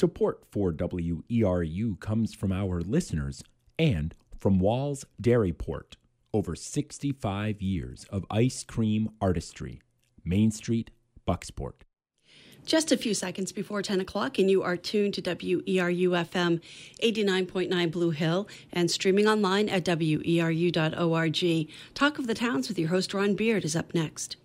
Support for WERU comes from our listeners and from Wahl's Dairy Port. Over 65 years of ice cream artistry. Main Street, Bucksport. Just a few seconds before 10 o'clock, and you are tuned to WERU FM 89.9 Blue Hill and streaming online at WERU.org. Talk of the Towns with your host, Ron Beard, is up next.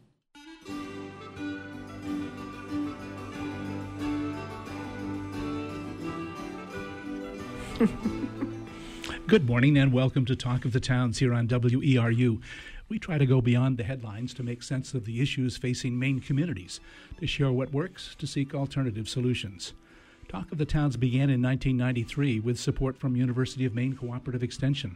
Good morning and welcome to Talk of the Towns here on WERU. We try to go beyond the headlines to make sense of the issues facing Maine communities, to share what works, to seek alternative solutions. Talk of the Towns began in 1993 with support from University of Maine Cooperative Extension.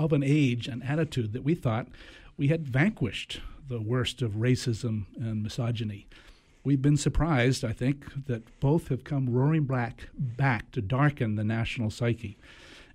of an age and attitude that we thought we had vanquished the worst of racism and misogyny. We've been surprised, I think, that both have come roaring back, back to darken the national psyche.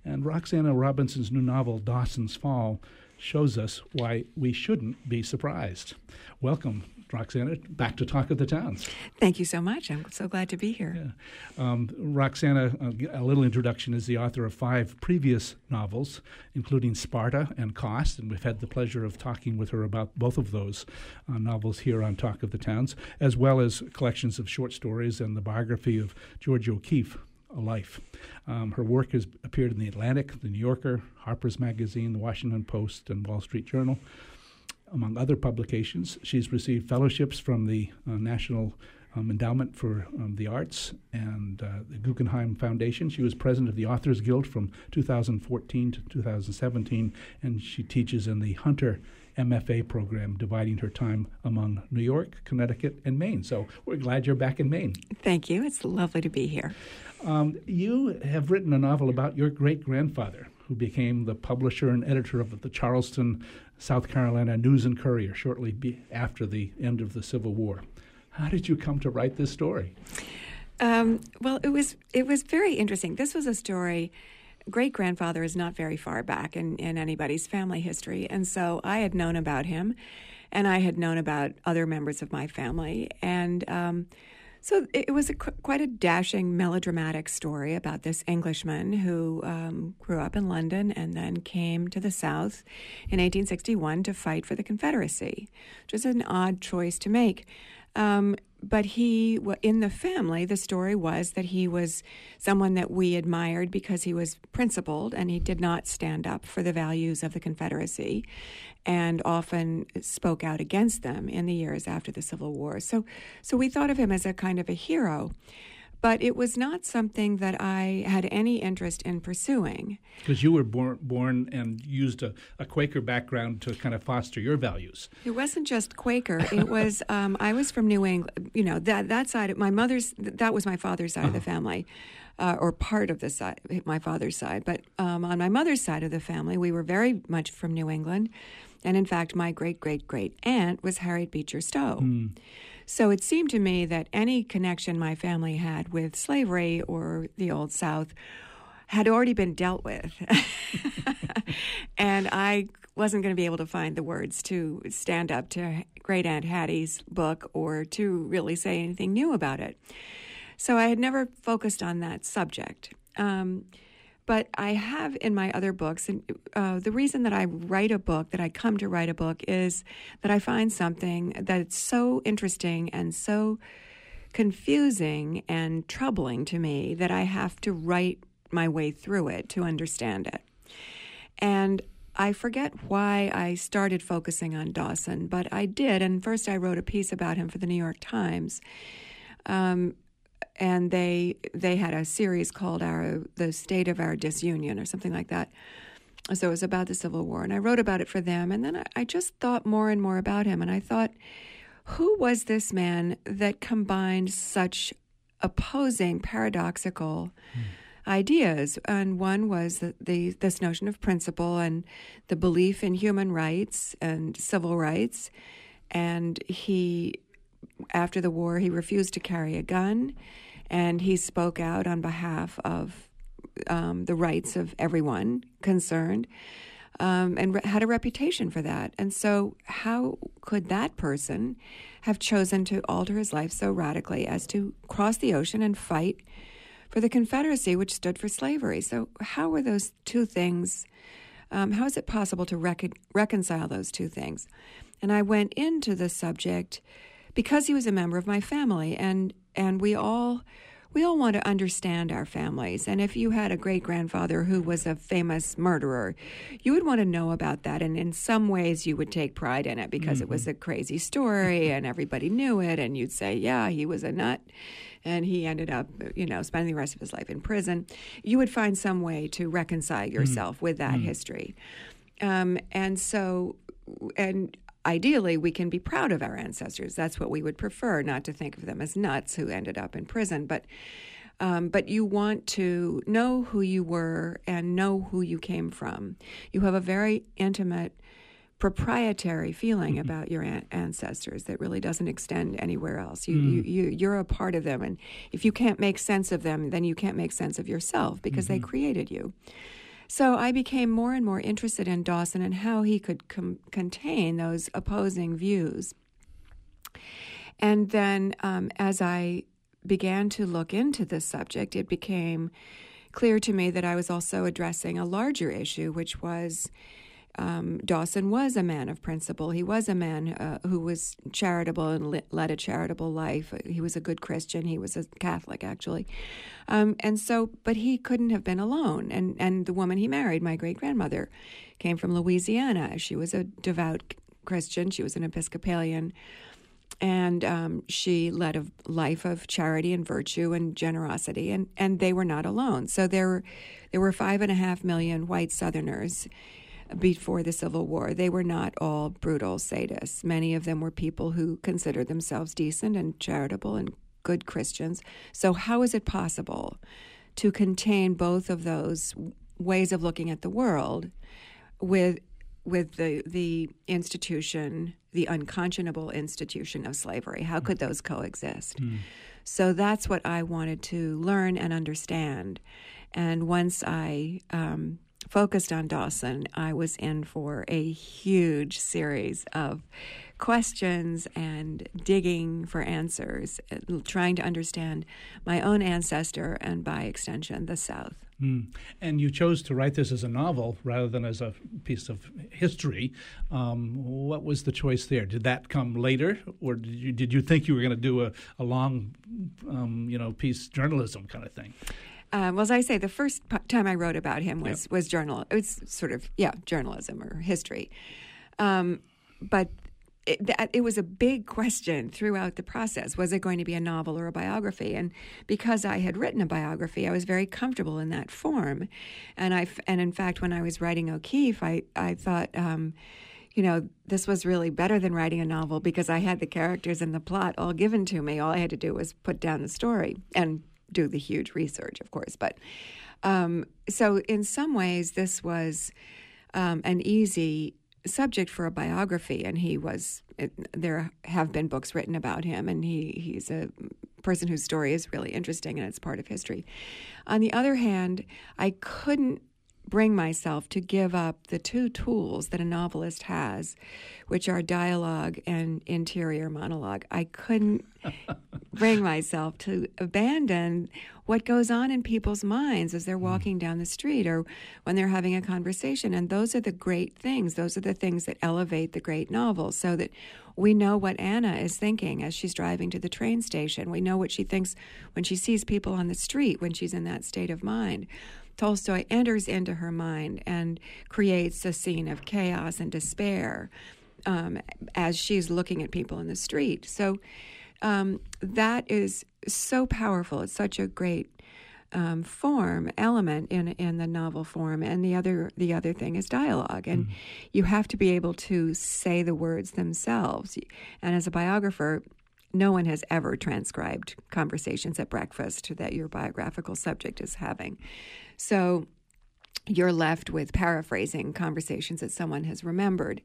And Roxana Robinson's new novel, Dawson's Fall, shows us why we shouldn't be surprised. Welcome, Roxana, back to Talk of the Towns. Thank you so much. I'm so glad to be here. Yeah. Um, Roxana, uh, a little introduction, is the author of five previous novels, including Sparta and Cost, and we've had the pleasure of talking with her about both of those uh, novels here on Talk of the Towns, as well as collections of short stories and the biography of Georgia O'Keeffe a life. Um, her work has appeared in the Atlantic, the New Yorker, Harper's Magazine, the Washington Post, and Wall Street Journal. Among other publications, she's received fellowships from the uh, National um, Endowment for um, the Arts and uh, the Guggenheim Foundation. She was president of the Authors Guild from 2014 to 2017, and she teaches in the Hunter MFA program, dividing her time among New York, Connecticut, and Maine. So we're glad you're back in Maine. Thank you. It's lovely to be here. Um, you have written a novel about your great grandfather, who became the publisher and editor of the Charleston, South Carolina News and Courier shortly be- after the end of the Civil War. How did you come to write this story? Um, well, it was it was very interesting. This was a story. Great grandfather is not very far back in, in anybody's family history, and so I had known about him, and I had known about other members of my family, and um, so it was a, quite a dashing, melodramatic story about this Englishman who um, grew up in London and then came to the South in 1861 to fight for the Confederacy, which is an odd choice to make. Um, but he, in the family, the story was that he was someone that we admired because he was principled and he did not stand up for the values of the Confederacy and often spoke out against them in the years after the Civil War. So, so we thought of him as a kind of a hero but it was not something that I had any interest in pursuing. Because you were born, born and used a, a, Quaker background to kind of foster your values. It wasn't just Quaker. It was um, I was from New England. You know that that side. Of, my mother's that was my father's side uh-huh. of the uh-huh. family. Uh, or part of the side, my father's side. But um, on my mother's side of the family, we were very much from New England. And in fact, my great great great aunt was Harriet Beecher Stowe. Mm. So it seemed to me that any connection my family had with slavery or the Old South had already been dealt with. and I wasn't going to be able to find the words to stand up to Great Aunt Hattie's book or to really say anything new about it. So I had never focused on that subject. Um, but I have in my other books, and uh, the reason that I write a book, that I come to write a book, is that I find something that's so interesting and so confusing and troubling to me that I have to write my way through it to understand it. And I forget why I started focusing on Dawson, but I did. And first, I wrote a piece about him for the New York Times. Um, and they they had a series called our the state of our disunion or something like that so it was about the civil war and i wrote about it for them and then I, I just thought more and more about him and i thought who was this man that combined such opposing paradoxical mm. ideas, and one was the, the this notion of principle and the belief in human rights and civil rights. And he, after the war, he refused to carry a gun, and he spoke out on behalf of um, the rights of everyone concerned. Um, and re- had a reputation for that. And so, how could that person have chosen to alter his life so radically as to cross the ocean and fight for the Confederacy, which stood for slavery? So, how were those two things? Um, how is it possible to rec- reconcile those two things? And I went into the subject because he was a member of my family, and and we all we all want to understand our families. And if you had a great grandfather who was a famous murderer, you would want to know about that. And in some ways, you would take pride in it because mm-hmm. it was mm-hmm. a crazy story and everybody knew it. And you'd say, yeah, he was a nut. And he ended up, you know, spending the rest of his life in prison. You would find some way to reconcile mm-hmm. yourself mm-hmm. with that mm-hmm. history. Um, and so, and ideally we can be proud of our ancestors. That's what we would prefer, not to think of them as nuts who ended up in prison, but um, but you want to know who you were and know who you came from. You have a very intimate, proprietary feeling mm-hmm. about your an- ancestors that really doesn't extend anywhere else. You, mm. you, you, you're a part of them, and if you can't make sense of them, then you can't make sense of yourself because mm-hmm. they created you. So I became more and more interested in Dawson and how he could com- contain those opposing views. And then um, as I began to look into this subject, it became clear to me that I was also addressing a larger issue, which was um, Dawson was a man of principle. He was a man uh, who was charitable and led a charitable life. He was a good Christian. He was a Catholic, actually. Um, and so, but he couldn't have been alone. And, and the woman he married, my great grandmother, came from Louisiana. She was a devout Christian, she was an Episcopalian. And um, she led a life of charity and virtue and generosity, and, and they were not alone. So there, there were five and a half million white Southerners before the Civil War. They were not all brutal sadists. Many of them were people who considered themselves decent and charitable and good Christians. So, how is it possible to contain both of those ways of looking at the world with with the the institution, the unconscionable institution of slavery? How could those coexist? Mm. So that's what I wanted to learn and understand. And once I um, focused on Dawson, I was in for a huge series of questions and digging for answers, trying to understand my own ancestor and by extension, the South. Mm. And you chose to write this as a novel rather than as a piece of history. Um, what was the choice there? Did that come later, or did you, did you think you were going to do a, a long, um, you know, piece journalism kind of thing? Um, well, as I say, the first time I wrote about him was yep. was journal. It was sort of yeah, journalism or history. Um, but it, that, it was a big question throughout the process. Was it going to be a novel or a biography? And because I had written a biography, I was very comfortable in that form. And I and in fact, when I was writing O'Keeffe, I I thought. Um, you know, this was really better than writing a novel because I had the characters and the plot all given to me. All I had to do was put down the story and do the huge research, of course. But um, so, in some ways, this was um, an easy subject for a biography, and he was. It, there have been books written about him, and he he's a person whose story is really interesting and it's part of history. On the other hand, I couldn't bring myself to give up the two tools that a novelist has, which are dialogue and interior monologue. I couldn't bring myself to abandon what goes on in people's minds as they're mm. walking down the street or when they're having a conversation. And those are the great things. Those are the things that elevate the great novels so that we know what Anna is thinking as she's driving to the train station. We know what she thinks when she sees people on the street when she's in that state of mind. Tolstoy enters into her mind and creates a scene of chaos and despair um, as she's looking at people in the street. So um, that is so powerful. It's such a great um, form element in in the novel form, and the other the other thing is dialogue, and mm. you have to be able to say the words themselves. And as a biographer, no one has ever transcribed conversations at breakfast that your biographical subject is having. So you're left with paraphrasing conversations that someone has remembered.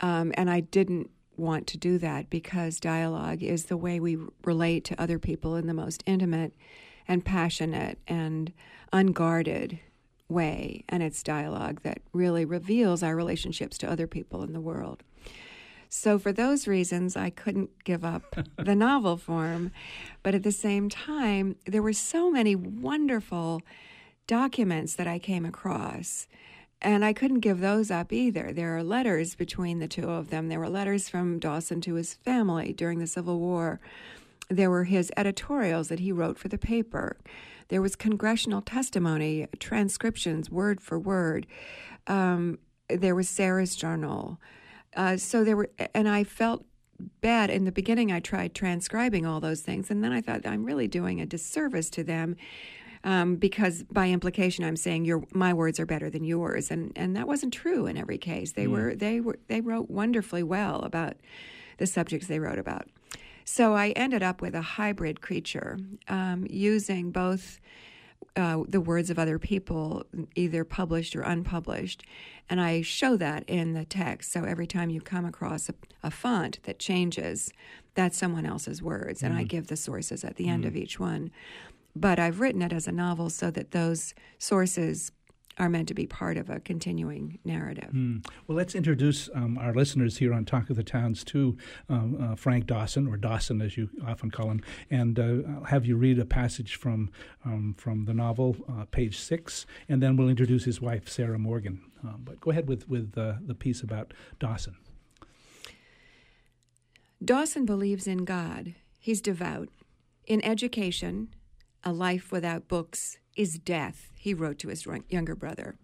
Um, and I didn't want to do that because dialogue is the way we relate to other people in the most intimate and passionate and unguarded way. And it's dialogue that really reveals our relationships to other people in the world. So, for those reasons, I couldn't give up the novel form. But at the same time, there were so many wonderful documents that I came across. And I couldn't give those up either. There are letters between the two of them. There were letters from Dawson to his family during the Civil War. There were his editorials that he wrote for the paper. There was congressional testimony, transcriptions, word for word. Um, there was Sarah's journal. Uh, so there were, and I felt bad in the beginning. I tried transcribing all those things, and then I thought I'm really doing a disservice to them. Um, because by implication, I'm saying your my words are better than yours, and and that wasn't true in every case. They mm. were they were they wrote wonderfully well about the subjects they wrote about. So I ended up with a hybrid creature um, using both uh, the words of other people, either published or unpublished. And I show that in the text. So every time you come across a, a font that changes, that's someone else's words. And mm. I give the sources at the end mm. of each one. But I've written it as a novel so that those sources are meant to be part of a continuing narrative. Mm. Well, let's introduce um, our listeners here on Talk of the Towns to um, uh, Frank Dawson, or Dawson as you often call him, and uh, I'll have you read a passage from um, from the novel, uh, page six, and then we'll introduce his wife, Sarah Morgan. Um, but go ahead with with uh, the piece about Dawson. Dawson believes in God. He's devout. In education, a life without books is death, he wrote to his younger brother,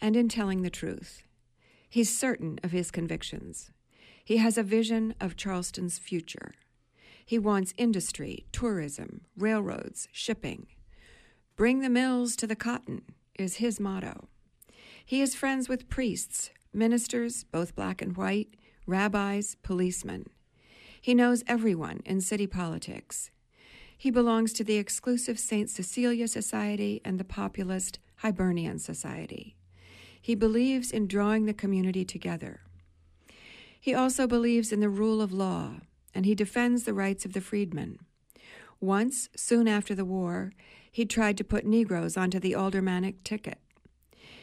and in telling the truth. He's certain of his convictions. He has a vision of Charleston's future. He wants industry, tourism, railroads, shipping. Bring the mills to the cotton is his motto. He is friends with priests, ministers, both black and white, rabbis, policemen. He knows everyone in city politics. He belongs to the exclusive St. Cecilia Society and the populist Hibernian Society. He believes in drawing the community together. He also believes in the rule of law, and he defends the rights of the freedmen. Once, soon after the war, he tried to put Negroes onto the aldermanic ticket.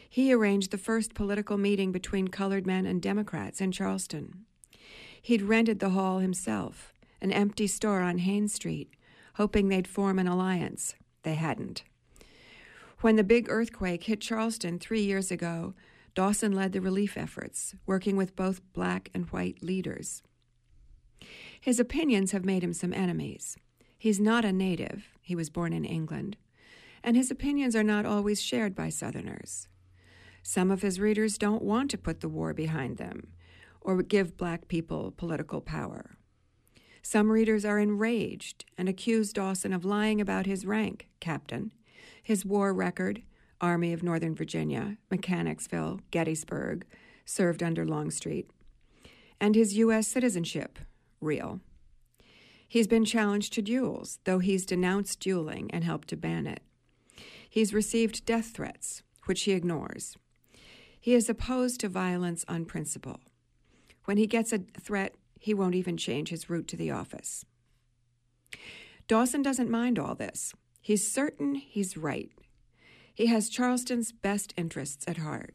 He arranged the first political meeting between colored men and Democrats in Charleston. He'd rented the hall himself, an empty store on Haines Street, hoping they'd form an alliance. They hadn't. When the big earthquake hit Charleston three years ago, Dawson led the relief efforts, working with both black and white leaders. His opinions have made him some enemies. He's not a native, he was born in England, and his opinions are not always shared by Southerners. Some of his readers don't want to put the war behind them or give black people political power. Some readers are enraged and accuse Dawson of lying about his rank, captain, his war record, Army of Northern Virginia, Mechanicsville, Gettysburg, served under Longstreet, and his U.S. citizenship, real. He's been challenged to duels, though he's denounced dueling and helped to ban it. He's received death threats, which he ignores. He is opposed to violence on principle. When he gets a threat, he won't even change his route to the office. Dawson doesn't mind all this. He's certain he's right. He has Charleston's best interests at heart.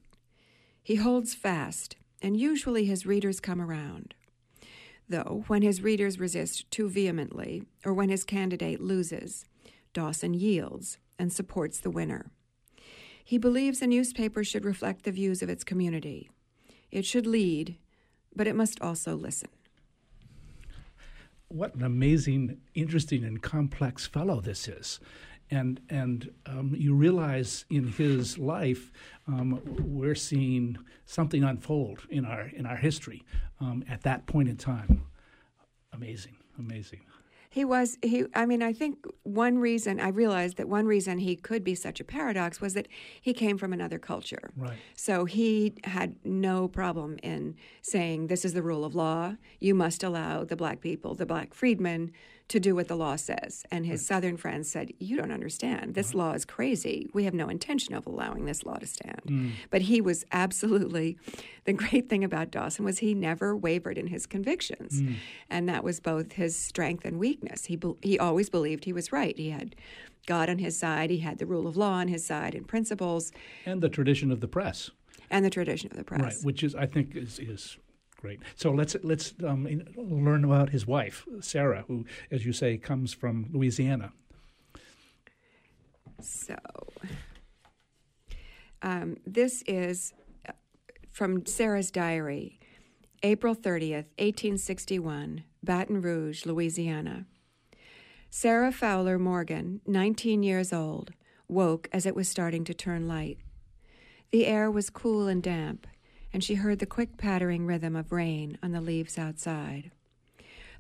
He holds fast, and usually his readers come around. Though, when his readers resist too vehemently, or when his candidate loses, Dawson yields and supports the winner. He believes a newspaper should reflect the views of its community. It should lead, but it must also listen what an amazing, interesting, and complex fellow this is. And and um, you realize in his life, um, we're seeing something unfold in our in our history um, at that point in time. Amazing, amazing. He was he I mean I think one reason I realized that one reason he could be such a paradox was that he came from another culture. Right. So he had no problem in saying this is the rule of law. You must allow the black people, the black freedmen to do what the law says. And his hmm. southern friends said, You don't understand. This uh-huh. law is crazy. We have no intention of allowing this law to stand. Hmm. But he was absolutely the great thing about Dawson was he never wavered in his convictions. Hmm. And that was both his strength and weakness. He be- he always believed he was right. He had God on his side, he had the rule of law on his side and principles And the tradition of the press. and the tradition of the press. Right, which is I think is is great. So let's let's um, learn about his wife, Sarah, who, as you say, comes from Louisiana. So, um, this is uh, from Sarah's diary, April 30th, 1861, Baton Rouge, Louisiana. Sarah Fowler Morgan, 19 years old, woke as it was starting to turn light. The air was cool and damp, and she heard the quick pattering rhythm of rain on the leaves outside.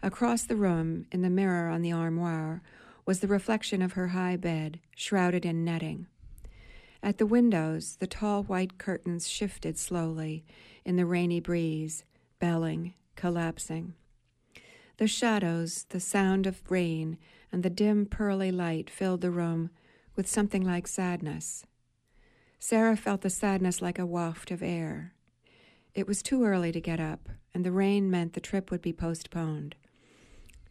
Across the room, in the mirror on the armoire, was the reflection of her high bed, shrouded in netting. At the windows, the tall white curtains shifted slowly in the rainy breeze, belling, collapsing. The shadows, the sound of rain, and the dim pearly light filled the room with something like sadness. Sarah felt the sadness like a waft of air. It was too early to get up, and the rain meant the trip would be postponed.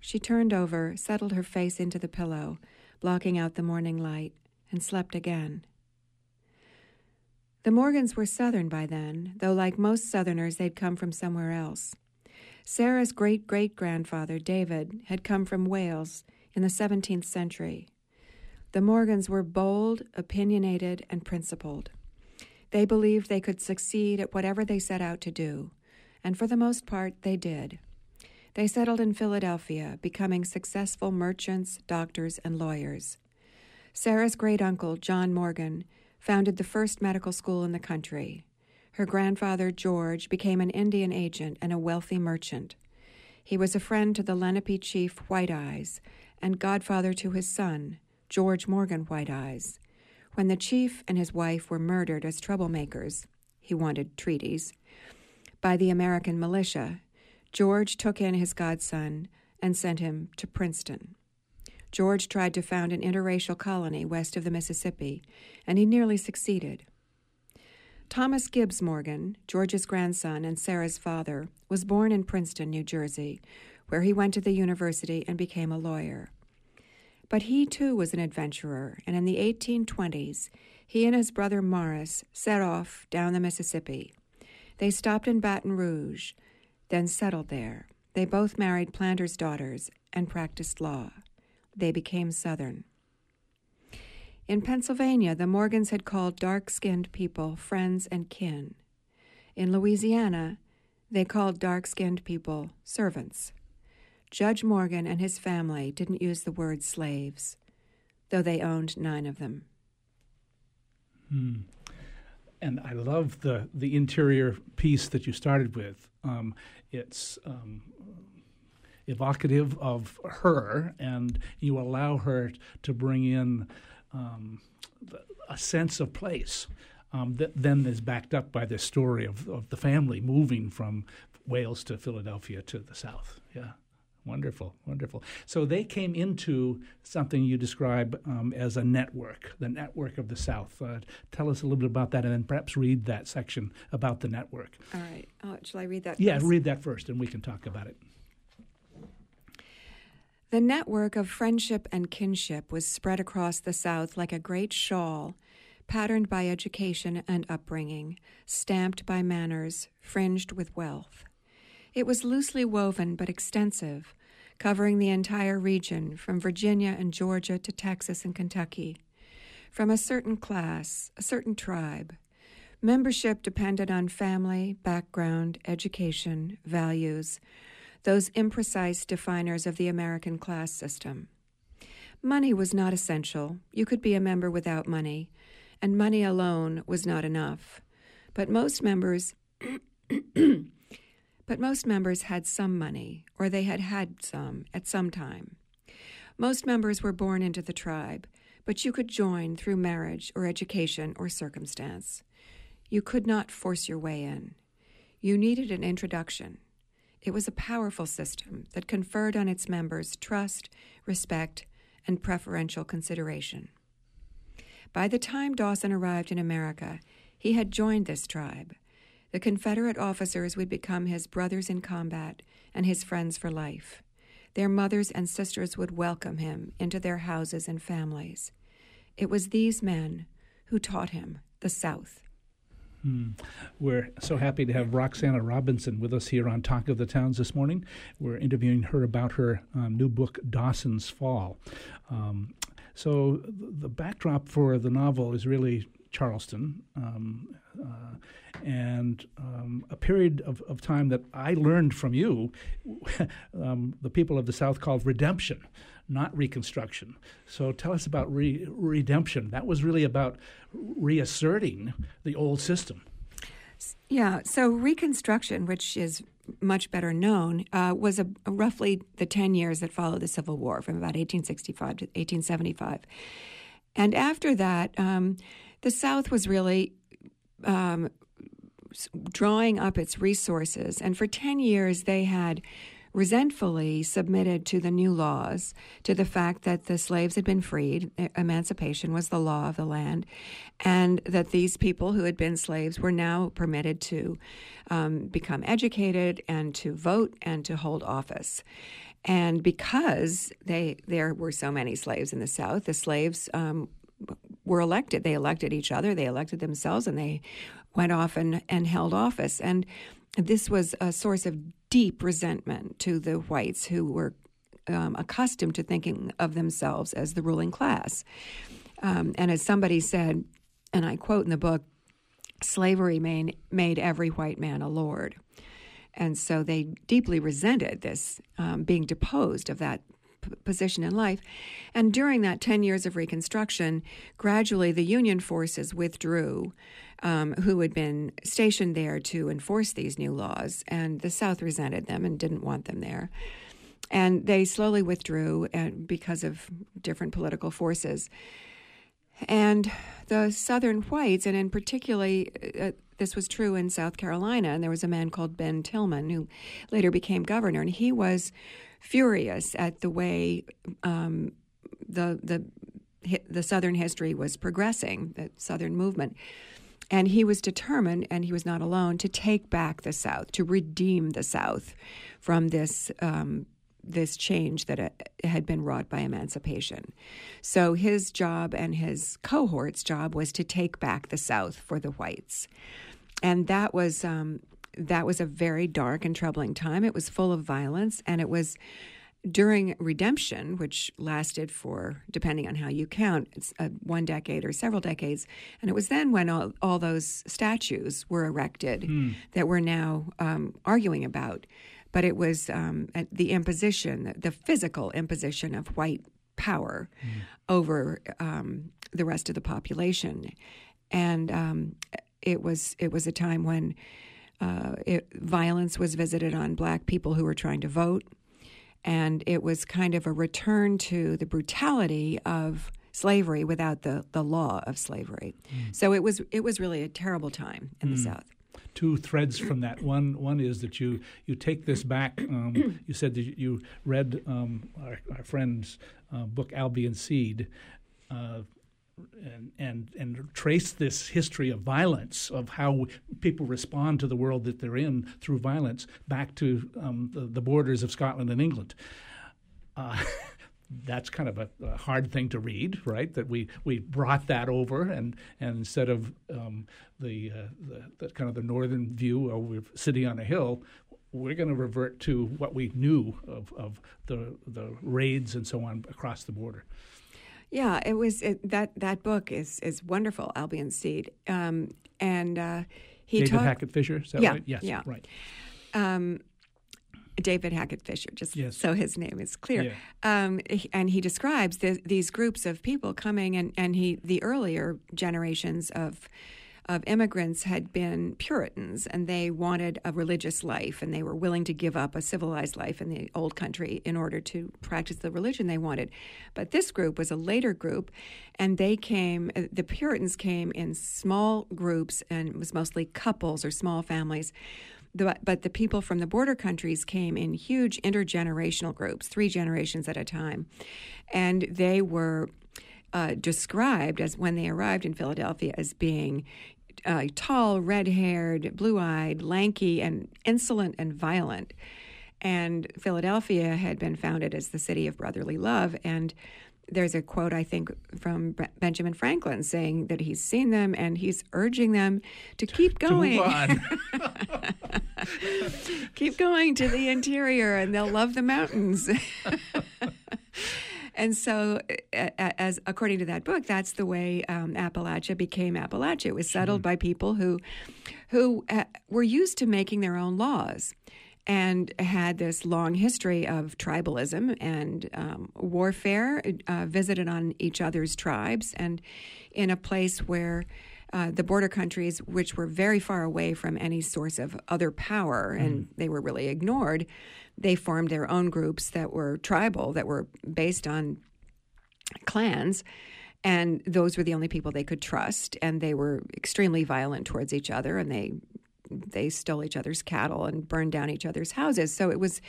She turned over, settled her face into the pillow, blocking out the morning light, and slept again. The Morgans were Southern by then, though, like most Southerners, they'd come from somewhere else. Sarah's great great grandfather, David, had come from Wales in the 17th century. The Morgans were bold, opinionated, and principled. They believed they could succeed at whatever they set out to do, and for the most part, they did. They settled in Philadelphia, becoming successful merchants, doctors, and lawyers. Sarah's great uncle, John Morgan, founded the first medical school in the country. Her grandfather, George, became an Indian agent and a wealthy merchant. He was a friend to the Lenape chief White Eyes and godfather to his son, George Morgan White Eyes. When the chief and his wife were murdered as troublemakers, he wanted treaties, by the American militia, George took in his godson and sent him to Princeton. George tried to found an interracial colony west of the Mississippi, and he nearly succeeded. Thomas Gibbs Morgan, George's grandson and Sarah's father, was born in Princeton, New Jersey, where he went to the university and became a lawyer. But he too was an adventurer, and in the 1820s, he and his brother Morris set off down the Mississippi. They stopped in Baton Rouge, then settled there. They both married planters' daughters and practiced law. They became Southern. In Pennsylvania, the Morgans had called dark skinned people friends and kin. In Louisiana, they called dark skinned people servants. Judge Morgan and his family didn't use the word slaves, though they owned nine of them. And I love the the interior piece that you started with. Um, it's um, evocative of her, and you allow her to bring in um, a sense of place um, that then is backed up by this story of, of the family moving from Wales to Philadelphia to the South. Yeah. Wonderful, wonderful. So they came into something you describe um, as a network, the network of the South. Uh, tell us a little bit about that, and then perhaps read that section about the network. All right. Oh, shall I read that? Yeah, first? read that first, and we can talk about it. The network of friendship and kinship was spread across the South like a great shawl, patterned by education and upbringing, stamped by manners, fringed with wealth. It was loosely woven but extensive, covering the entire region from Virginia and Georgia to Texas and Kentucky. From a certain class, a certain tribe, membership depended on family, background, education, values, those imprecise definers of the American class system. Money was not essential. You could be a member without money, and money alone was not enough. But most members but most members had some money, or they had had some at some time. Most members were born into the tribe, but you could join through marriage or education or circumstance. You could not force your way in. You needed an introduction. It was a powerful system that conferred on its members trust, respect, and preferential consideration. By the time Dawson arrived in America, he had joined this tribe. The Confederate officers would become his brothers in combat and his friends for life. Their mothers and sisters would welcome him into their houses and families. It was these men who taught him the South. Hmm. We're so happy to have Roxana Robinson with us here on Talk of the Towns this morning. We're interviewing her about her um, new book, Dawson's Fall. Um, so, the backdrop for the novel is really Charleston, um, uh, and um, a period of, of time that I learned from you, um, the people of the South called redemption, not reconstruction. So tell us about re- redemption. That was really about reasserting the old system. Yeah, so Reconstruction, which is much better known, uh, was a, a roughly the 10 years that followed the Civil War from about 1865 to 1875. And after that, um, the South was really um, drawing up its resources. And for 10 years, they had resentfully submitted to the new laws, to the fact that the slaves had been freed, emancipation was the law of the land, and that these people who had been slaves were now permitted to um, become educated and to vote and to hold office. And because they there were so many slaves in the South, the slaves um, were elected. They elected each other, they elected themselves, and they went off and, and held office. And this was a source of deep resentment to the whites who were um, accustomed to thinking of themselves as the ruling class. Um, and as somebody said, and I quote in the book, slavery made, made every white man a lord. And so they deeply resented this um, being deposed of that position in life. And during that 10 years of Reconstruction, gradually the Union forces withdrew. Um, who had been stationed there to enforce these new laws, and the South resented them and didn't want them there. And they slowly withdrew because of different political forces. And the Southern whites, and in particularly, uh, this was true in South Carolina, and there was a man called Ben Tillman who later became governor, and he was furious at the way um, the the the Southern history was progressing, the Southern movement. And he was determined, and he was not alone, to take back the South, to redeem the South from this um, this change that uh, had been wrought by emancipation. So his job and his cohort's job was to take back the South for the whites, and that was um, that was a very dark and troubling time. It was full of violence, and it was during redemption, which lasted for, depending on how you count, it's uh, one decade or several decades. And it was then when all, all those statues were erected mm. that we're now um, arguing about. But it was um, the imposition, the physical imposition of white power mm. over um, the rest of the population. And um, it was it was a time when uh, it, violence was visited on black people who were trying to vote and it was kind of a return to the brutality of slavery without the, the law of slavery. Mm. So it was it was really a terrible time in mm. the South. Two threads from that. One one is that you you take this back. Um, you said that you read um, our, our, friend's uh, book Albion's Seed. Uh, and, and and trace this history of violence of how people respond to the world that they're in through violence back to um, the, the, borders of Scotland and England. Uh, that's kind of a, a, hard thing to read, right? That we, we brought that over, and, and instead of um, the, uh, the, the, kind of the northern view of sitting on a hill, we're going to revert to what we knew of, of the the raids and so on across the border. Yeah, it was it, that that book is is wonderful, Albion's Seed, um, and uh, he David Hackett Fischer. yeah, right? Yes, yeah, right. Um, David Hackett Fischer, just yes. so his name is clear. Yeah. Um, and he describes the, these groups of people coming, and, and he the earlier generations of of immigrants had been Puritans and they wanted a religious life and they were willing to give up a civilized life in the old country in order to practice the religion they wanted. But this group was a later group and they came, uh, the Puritans came in small groups and it was mostly couples or small families. but the people from the border countries came in huge intergenerational groups, three generations at a time. And they were uh, described as when they arrived in Philadelphia as being uh, tall, red haired, blue eyed, lanky, and insolent and violent. And Philadelphia had been founded as the city of brotherly love. And there's a quote, I think, from Benjamin Franklin saying that he's seen them and he's urging them to keep going. To keep going to the interior and they'll love the mountains. And so, as according to that book, that's the way um, Appalachia became Appalachia. It was settled mm-hmm. by people who, who uh, were used to making their own laws, and had this long history of tribalism and um, warfare, uh, visited on each other's tribes, and in a place where. Uh, the border countries, which were very far away from any source of other power, mm. and they were really ignored, they formed their own groups that were tribal, that were based on clans. And those were the only people they could trust, and they were extremely violent towards each other, and they they stole each other's cattle and burned down each other's houses. So it was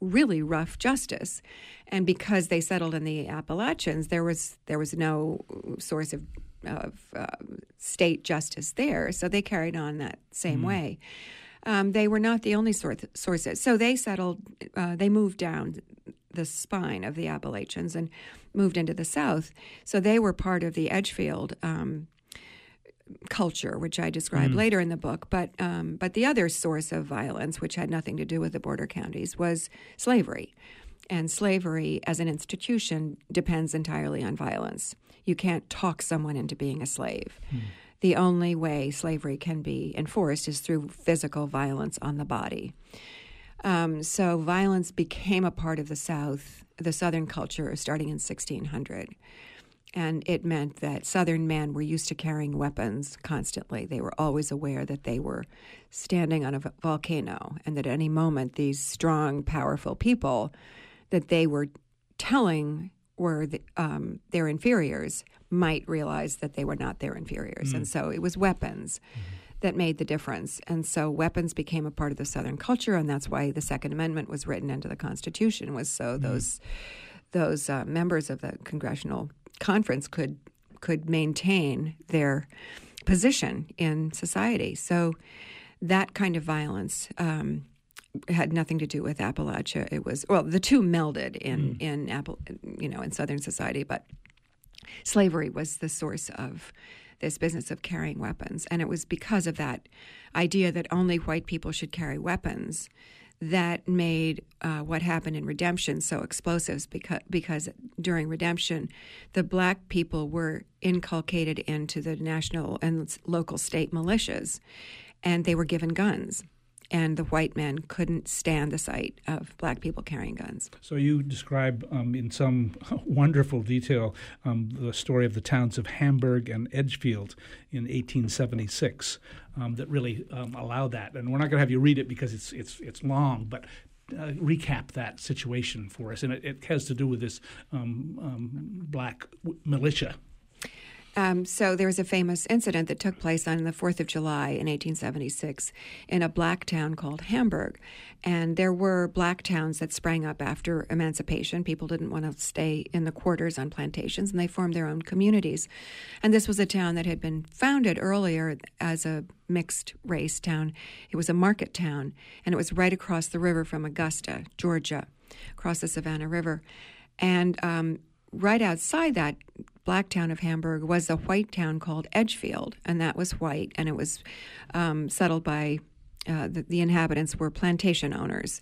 really rough justice. And because they settled in the Appalachians, there was there was no source of of uh, state justice there. So they carried on that same mm. way. Um, they were not the only sources. So they settled, uh, they moved down the spine of the Appalachians and moved into the South. So they were part of the Edgefield um, culture, which I describe mm. later in the book. But um, but the other source of violence, which had nothing to do with the border counties, was slavery. And slavery as an institution depends entirely on violence. You can't talk someone into being a slave. Mm the only way slavery can be enforced is through physical violence on the body. Um, so violence became a part of the South, the Southern culture, starting in 1600. And it meant that Southern men were used to carrying weapons constantly. They were always aware that they were standing on a volcano and that at any moment these strong, powerful people that they were telling were the, um, their inferiors might realize that they were not their inferiors. Mm. And so it was weapons mm. that made the difference. And so weapons became a part of the Southern culture, and that's why the Second Amendment was written into the Constitution, was so mm. those those uh, members of the Congressional Conference could could maintain their position in society. So that kind of violence um, had nothing to do with Appalachia. It was well, the two melded in mm. in Apple, you know, in Southern society, but slavery was the source of this business of carrying weapons, and it was because of that idea that only white people should carry weapons that made uh, what happened in redemption so explosive because because during redemption the black people were inculcated into the national and local state militias and they were given guns and the white men couldn't stand the sight of black people carrying guns. So you describe um, in some wonderful detail um, the story of the towns of Hamburg and Edgefield in 1876 um, that really um, allowed that. And we're not going to have you read it because it's it's it's long, but. Uh, recap that situation for us, and it, it has to do with this um, um, black w- militia um, so there was a famous incident that took place on the 4th of July in 1876 in a black town called Hamburg. And there were black towns that sprang up after emancipation. People didn't want to stay in the quarters on plantations, and they formed their own communities. And this was a town that had been founded earlier as a mixed race town. It was a market town, and it was right across the river from Augusta, Georgia, across the Savannah River. And um, right outside that black town of Hamburg was a white town called Edgefield, and that was white, and it was um, settled by uh, the, the inhabitants were plantation owners.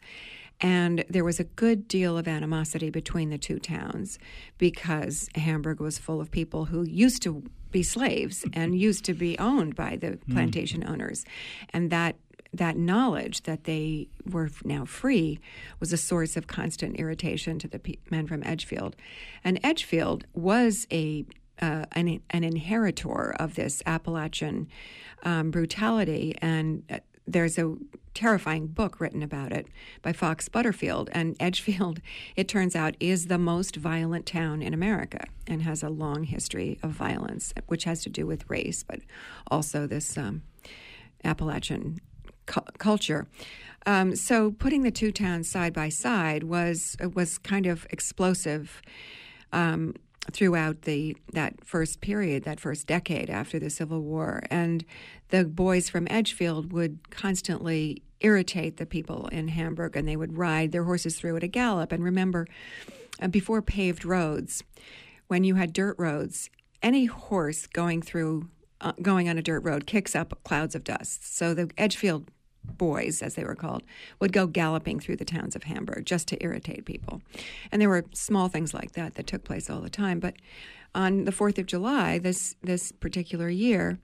And there was a good deal of animosity between the two towns because Hamburg was full of people who used to be slaves and used to be owned by the hmm. plantation mm. owners. And that that knowledge that they were now free was a source of constant irritation to the men from Edgefield. And Edgefield was a uh, an, an inheritor of this Appalachian um, brutality. And uh, there's a terrifying book written about it by Fox Butterfield. And Edgefield, it turns out, is the most violent town in America and has a long history of violence, which has to do with race, but also this um, Appalachian cu- culture. Um, so putting the two towns side by side was was kind of explosive um, throughout the that first period, that first decade after the Civil War, and the boys from Edgefield would constantly irritate the people in Hamburg, and they would ride their horses through at a gallop. And remember, uh, before paved roads, when you had dirt roads, any horse going through uh, going on a dirt road kicks up clouds of dust. So the Edgefield boys, as they were called, would go galloping through the towns of Hamburg just to irritate people. And there were small things like that that took place all the time. But on the 4th of July, this, this particular year,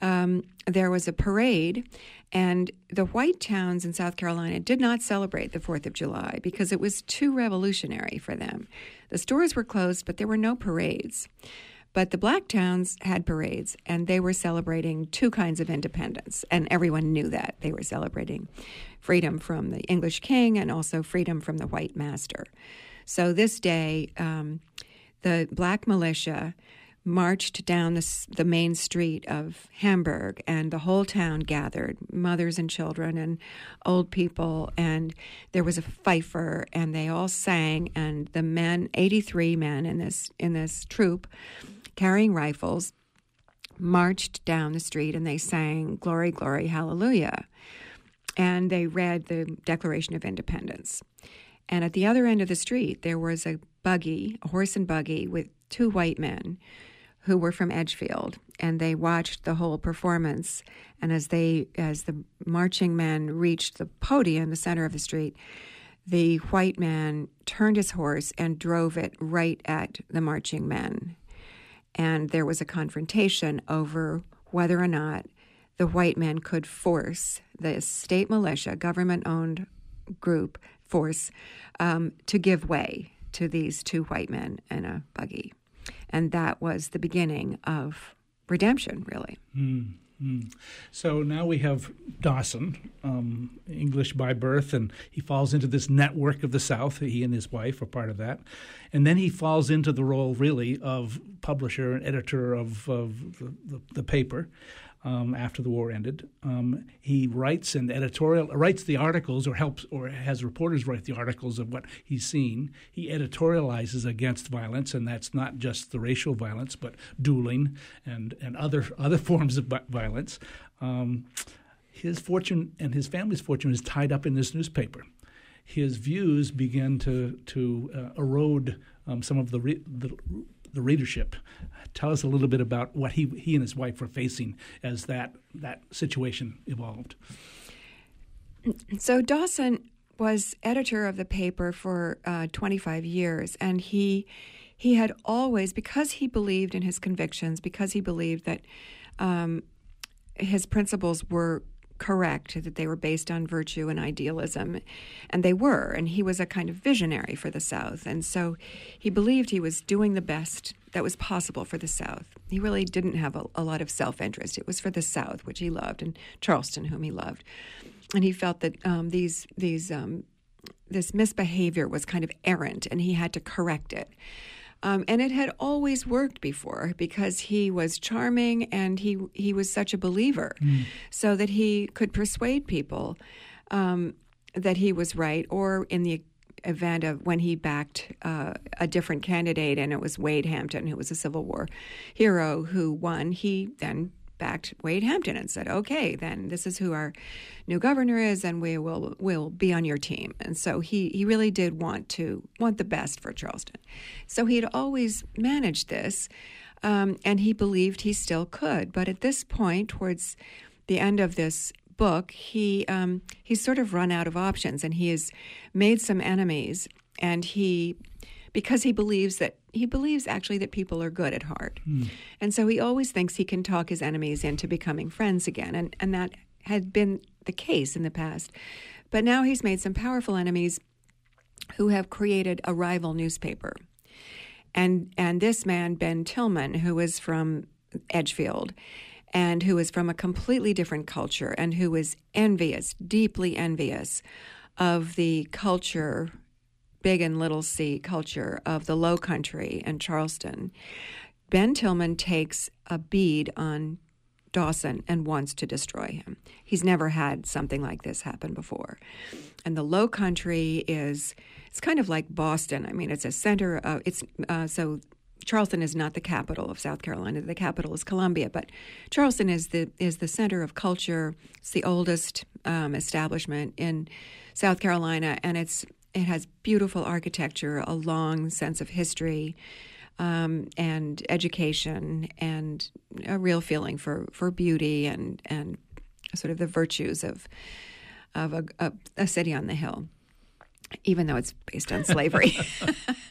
um, there was a parade, and the white towns in South Carolina did not celebrate the 4th of July because it was too revolutionary for them. The stores were closed, but there were no parades. But the black towns had parades, and they were celebrating two kinds of independence, and everyone knew that. They were celebrating freedom from the English king and also freedom from the white master. So this day, um, the black militia marched down the, the, main street of Hamburg, and the whole town gathered mothers and children and old people. And there was a fifer, and they all sang. And the men, 83 men in this, in this troop, carrying rifles, marched down the street and they sang Glory, Glory, Hallelujah. And they read the Declaration of Independence. And at the other end of the street, there was a buggy, a horse and buggy, with two white men who were from Edgefield, and they watched the whole performance. And as they, as the marching men reached the podium, the center of the street, the white man turned his horse and drove it right at the marching men and there was a confrontation over whether or not the white men could force the state militia, government owned group force, um, to give way to these two white men in a buggy. And that was the beginning of redemption, really. Mm. Mm. So now we have Dawson, um, English by birth, and he falls into this network of the South. He and his wife are part of that. And then he falls into the role, really, of publisher and editor of, of the, the, the paper um, after the war ended. Um, he writes and editorial writes the articles, or helps, or has reporters write the articles of what he's seen. He editorializes against violence, and that's not just the racial violence, but dueling and and other other forms of violence. Um, his fortune and his family's fortune is tied up in this newspaper. His views begin to to uh, erode um, some of the, re- the the readership. Tell us a little bit about what he he and his wife were facing as that that situation evolved. So Dawson was editor of the paper for uh, 25 years, and he he had always because he believed in his convictions, because he believed that um, his principles were correct, that they were based on virtue and idealism. And they were. And he was a kind of visionary for the South. And so he believed he was doing the best that was possible for the South. He really didn't have a, a lot of self interest. It was for the South, which he loved, and Charleston, whom he loved. And he felt that um, these, these, um, this misbehavior was kind of errant and he had to correct it. Um, and it had always worked before because he was charming and he he was such a believer, mm. so that he could persuade people um, that he was right. Or in the event of when he backed uh, a different candidate, and it was Wade Hampton, who was a Civil War hero who won, he then backed Wade Hampton and said, "Okay, then this is who our new governor is, and we will will be on your team." And so he he really did want to want the best for Charleston. So he had always managed this, um, and he believed he still could. But at this point, towards the end of this book, he um, he's sort of run out of options, and he has made some enemies, and he because he believes that he believes actually that people are good at heart. Mm. And so he always thinks he can talk his enemies into becoming friends again. And, and that had been the case in the past. But now he's made some powerful enemies who have created a rival newspaper. And and this man, Ben Tillman, who was from Edgefield and who was from a completely different culture and who was envious, deeply envious of the culture, big and little c culture of the low country and Charleston. Ben Tillman takes a bead on Dawson and wants to destroy him. He's never had something like this happen before. And the low country is it's kind of like Boston. I mean, it's a center of it's uh, so Charleston is not the capital of South Carolina. The capital is Columbia, but Charleston is the is the center of culture. It's the oldest um, establishment in South Carolina, and it's it has beautiful architecture, a long sense of history, um, and education, and a real feeling for for beauty and and sort of the virtues of of a, a, a city on the hill even though it's based on slavery.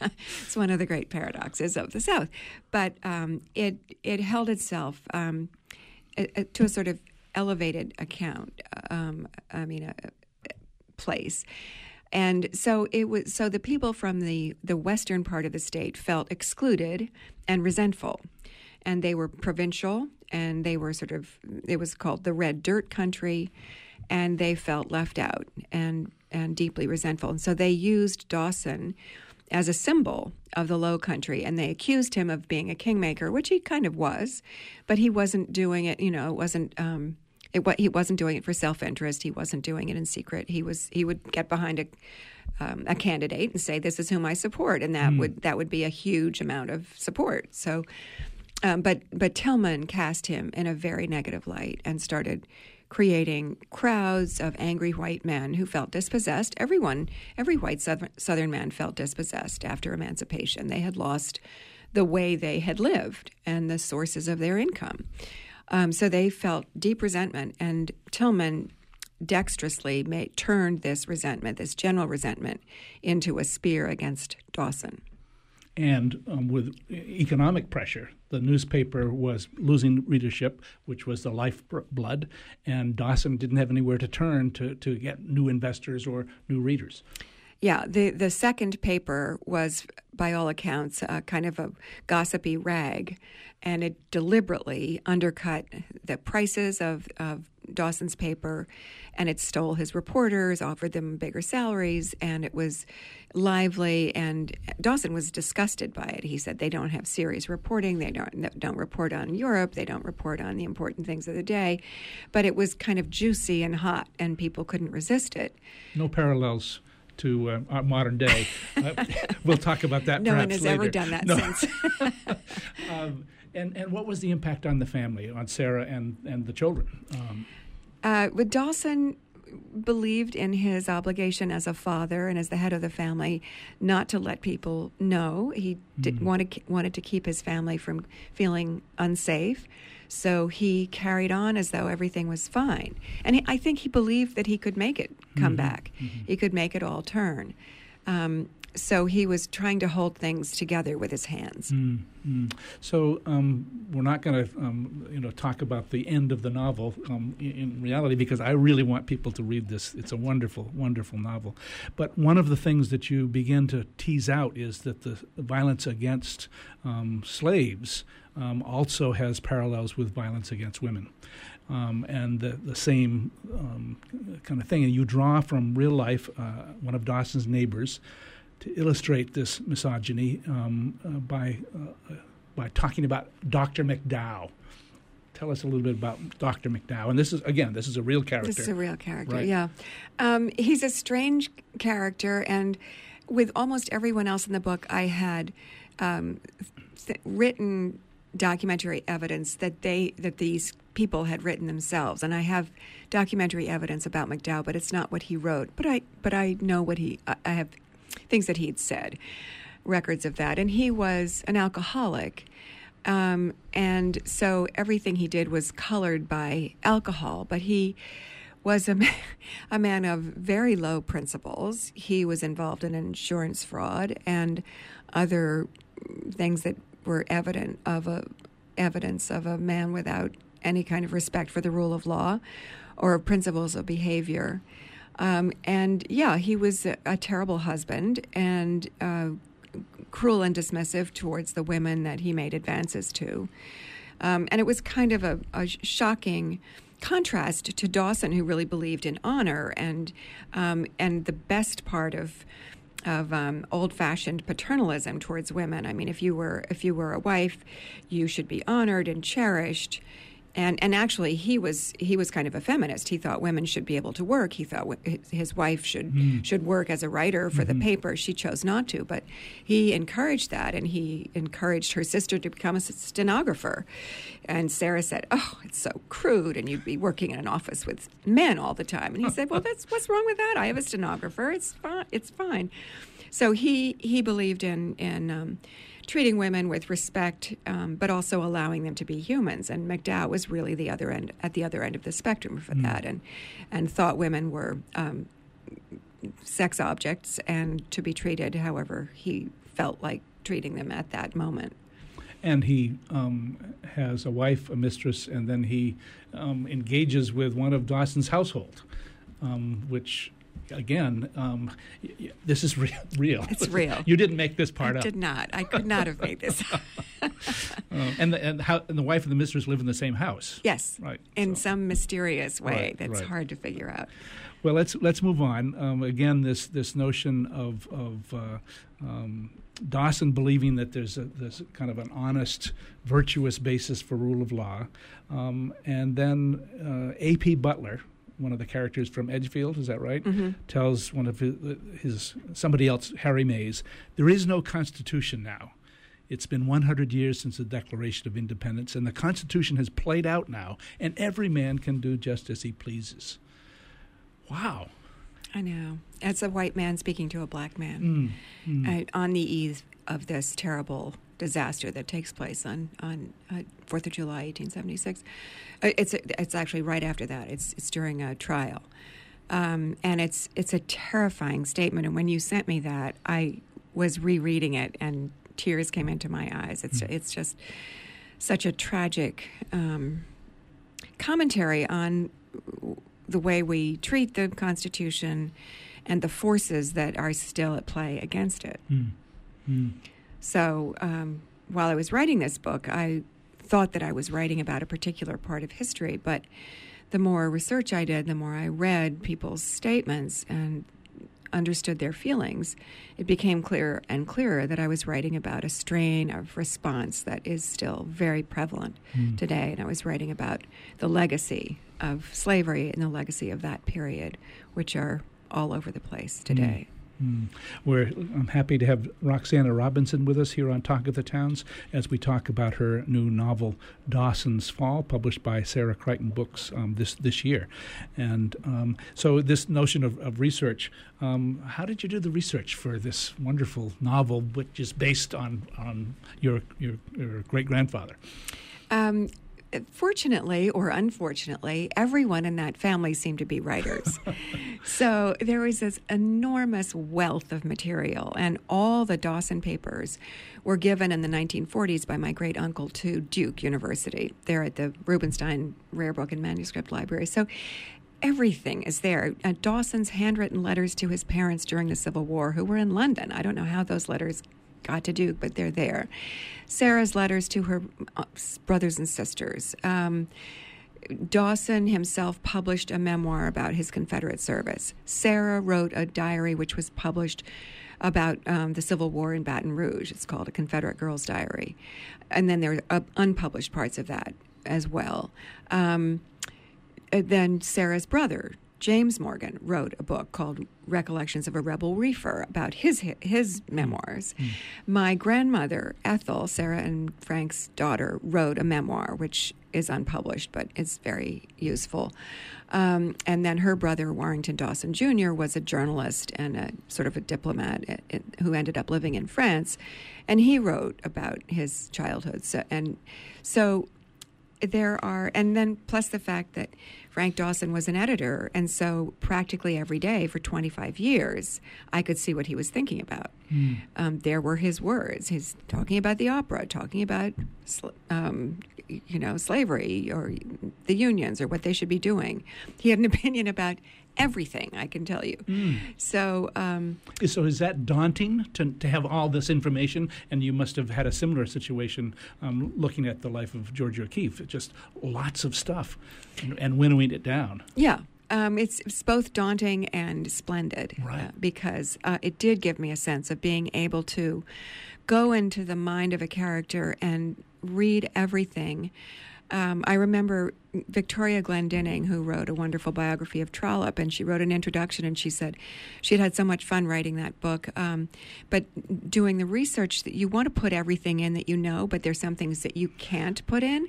it's one of the great paradoxes of the South. But um, it it held itself um, to a sort of elevated account. Um, I mean, a, a, place. And so it was. So the people from the the western part of the state felt excluded and resentful, and they were provincial, and they were sort of. It was called the red dirt country, and they felt left out. And and deeply resentful. And so they used Dawson as a symbol of the low country and they accused him of being a kingmaker, which he kind of was, but he wasn't doing it, you know, it wasn't um, it, he wasn't doing it for self-interest. He wasn't doing it in secret. He was he would get behind a um, a candidate and say, "This is whom I support," and that mm. would that would be a huge amount of support. So, um, but but Tillman cast him in a very negative light and started creating crowds of angry white men who felt dispossessed. Everyone, every white Southern man felt dispossessed after emancipation. They had lost the way they had lived and the sources of their income. Um, so they felt deep resentment, and Tillman dexterously made, turned this resentment, this general resentment, into a spear against Dawson and um, with economic pressure, the newspaper was losing readership, which was the lifeblood, and Dawson didn't have anywhere to turn to, to get new investors or new readers. Yeah, the, the second paper was, by all accounts, uh, kind of a gossipy rag, and it deliberately undercut the prices of, of Dawson's paper, and it stole his reporters, offered them bigger salaries, and it was lively. And Dawson was disgusted by it. He said they don't have serious reporting. They don't don't report on Europe. They don't report on the important things of the day. But it was kind of juicy and hot, and people couldn't resist it. No parallels to uh, our modern day. Uh, we'll talk about that. No one has later. ever done that no. since. um, and and what was the impact on the family, on Sarah and and the children? Um, uh, with Dawson believed in his obligation as a father and as the head of the family not to let people know. He mm-hmm. wanted wanted to keep his family from feeling unsafe. So he carried on as though everything was fine. And he, I think he believed that he could make it come mm-hmm. back. Mm-hmm. He could make it all turn. Um, so he was trying to hold things together with his hands. Mm-hmm. So um, we're not going to, um, you know, talk about the end of the novel um, in, in, reality because I really want people to read this. It's a wonderful, wonderful novel. But one of the things that you begin to tease out is that the violence against um, slaves um, also has parallels with violence against women. Um, and the, the same um, kind of thing. And you draw from real life uh, one of Dawson's neighbors to illustrate this misogyny um, uh, by uh, by talking about Dr. McDow. Tell us a little bit about Dr. McDow. And this is again, this is a real character. This is a real character. Right? Yeah, um, he's a strange character, and with almost everyone else in the book, I had um, th- written documentary evidence that they that these people had written themselves and I have documentary evidence about McDow but it's not what he wrote but I but I know what he I have things that he'd said, records of that. And he was an alcoholic. Um, and so everything he did was colored by alcohol, but he was a, man, a man of very low principles. He was involved in insurance fraud and other things that were evident of a evidence of a man without any kind of respect for the rule of law or principles of behavior. Um, and yeah, he was a, a, terrible husband and uh, cruel and dismissive towards the women that he made advances to. Um, and it was kind of a, a, shocking contrast to Dawson, who really believed in honor and um, and the best part of of um, old-fashioned paternalism towards women. I mean, if you were if you were a wife, you should be honored and cherished and and actually he was he was kind of a feminist. He thought women should be able to work. He thought his wife should mm. should work as a writer for mm-hmm. the paper. She chose not to, but he encouraged that, and he encouraged her sister to become a stenographer. And Sarah said, "Oh, it's so crude, and you'd be working in an office with men all the time." And he said, "Well, that's what's wrong with that? I have a stenographer. It's fine. It's fine." So he he believed in in um, treating women with respect, um, but also allowing them to be humans. And McDow was really the other end, at the other end of the spectrum for mm. that, and and thought women were um, sex objects and to be treated however he felt like treating them at that moment. And he um, has a wife, a mistress, and then he um, engages with one of Dawson's household, um, which again, um, this is real, real. It's real. you didn't make this part I up. Did not. I could not have made this. uh, and the and, how, and the wife and the mistress live in the same house. Yes. Right. In so. some mysterious way right, that's right. hard to figure out. Well, let's let's move on. Um, again, this this notion of of uh, um, Dawson believing that there's a there's kind of an honest, virtuous basis for rule of law, um, and then uh, A.P. Butler, one of the characters from Edgefield, is that right? Mm-hmm. Tells one of his, his, somebody else, Harry Mays, there is no constitution now. It's been 100 years since the Declaration of Independence, and the Constitution has played out now, and every man can do just as he pleases. Wow. I know. It's a white man speaking to a black man mm, mm. Uh, on the eve of this terrible disaster that takes place on on uh, Fourth of July, 1876. Uh, it's it's actually right after that. It's it's during a trial, um, and it's it's a terrifying statement. And when you sent me that, I was rereading it, and tears came into my eyes. It's mm. it's just such a tragic um, commentary on the way we treat the Constitution and the forces that are still at play against it. Mm. Mm. So um, while I was writing this book, I thought that I was writing about a particular part of history, but the more research I did, the more I read people's statements and understood their feelings, it became clearer and clearer that I was writing about a strain of response that is still very prevalent mm. today. And I was writing about the legacy of slavery and the legacy of that period, which are all over the place today. Mm. Mm. We're, I'm happy to have Roxana Robinson with us here on Talk of the Towns as we talk about her new novel, Dawson's Fall, published by Sarah Crichton Books um, this, this year. And um, so, this notion of, of research, um, how did you do the research for this wonderful novel, which is based on, on your, your, your great grandfather? Fortunately or unfortunately, everyone in that family seemed to be writers. so there was this enormous wealth of material, and all the Dawson papers were given in the 1940s by my great uncle to Duke University. They're at the Rubenstein Rare Book and Manuscript Library. So everything is there. Uh, Dawson's handwritten letters to his parents during the Civil War, who were in London. I don't know how those letters got to Duke, but they're there. Sarah's letters to her uh, brothers and sisters. Um, Dawson himself published a memoir about his Confederate service. Sarah wrote a diary which was published about um, the Civil War in Baton Rouge. It's called A Confederate Girl's Diary. And then there are uh, unpublished parts of that as well. Um, then Sarah's brother, James Morgan wrote a book called Recollections of a Rebel Reefer about his his memoirs. Mm. My grandmother Ethel, Sarah and Frank's daughter, wrote a memoir which is unpublished but it's very useful. Um, and then her brother Warrington Dawson Jr. was a journalist and a sort of a diplomat eh, eh, who ended up living in France, and he wrote about his childhood. So, and so there are, and then plus the fact that Frank Dawson was an editor, and so practically every day for 25 years, I could see what he was thinking about. Mm. Um, there were his words. He's talking about the opera, talking about um, you know, slavery or the unions or what they should be doing. He had an opinion about everything, I can tell you. Mm. So, um, so is that daunting to, to have all this information? And you must have had a similar situation um, looking at the life of Georgia O'Keeffe, just lots of stuff and, and winnowing it down. Yeah. Um, it's, it's, both daunting and splendid right. uh, because uh, it did give me a sense of being able to go into the mind of a character and read everything um, I remember Victoria Glendinning, who wrote a wonderful biography of Trollope, and she wrote an introduction, and she said she had had so much fun writing that book. Um, but doing the research, that you want to put everything in that you know, but there's some things that you can't put in.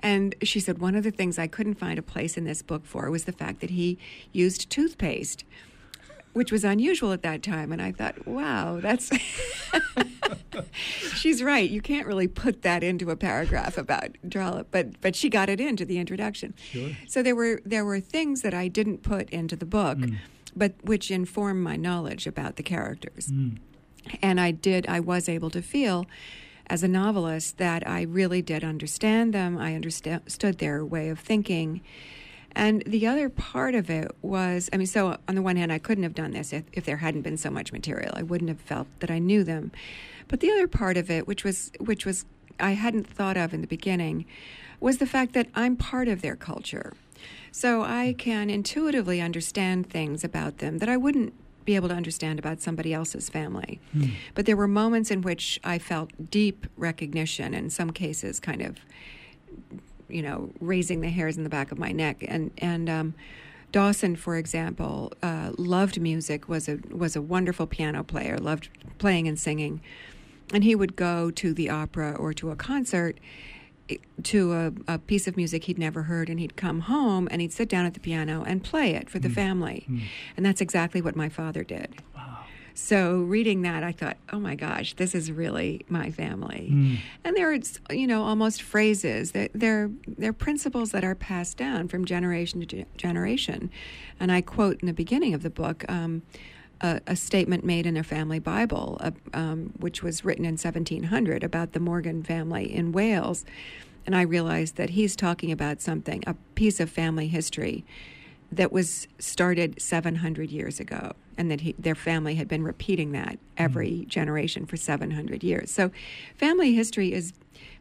And she said one of the things I couldn't find a place in this book for was the fact that he used toothpaste which was unusual at that time. And I thought, wow, that's. She's right. You can't really put that into a paragraph about Trollope, but but she got it into the introduction. Sure. So there were there were things that I didn't put into the book, mm. but which informed my knowledge about the characters. Mm. And I did. I was able to feel. As a novelist, that I really did understand them. I understood their way of thinking, and the other part of it was, I mean, so on the one hand, I couldn't have done this if, if there hadn't been so much material. I wouldn't have felt that I knew them. But the other part of it, which was, which was, I hadn't thought of in the beginning, was the fact that I'm part of their culture. So I can intuitively understand things about them that I wouldn't be able to understand about somebody else's family. Hmm. But there were moments in which I felt deep recognition, in some cases, kind of you know, raising the hairs in the back of my neck. And and um, Dawson, for example, uh, loved music. was a was a wonderful piano player. Loved playing and singing, and he would go to the opera or to a concert eh, to a, a, piece of music he'd never heard, and he'd come home and he'd sit down at the piano and play it for the mm. family. Mm. And that's exactly what my father did. So reading that, I thought, oh my gosh, this is really my family. Mm. And there are, you know, almost phrases that they're they're principles that are passed down from generation to generation. And I quote in the beginning of the book. Um, a, a, statement made in a family Bible, uh, um, which was written in 1700 about the Morgan family in Wales. And I realized that he's talking about something, a piece of family history that was started 700 years ago and that he, their family had been repeating that every mm. generation for 700 years. So, family history is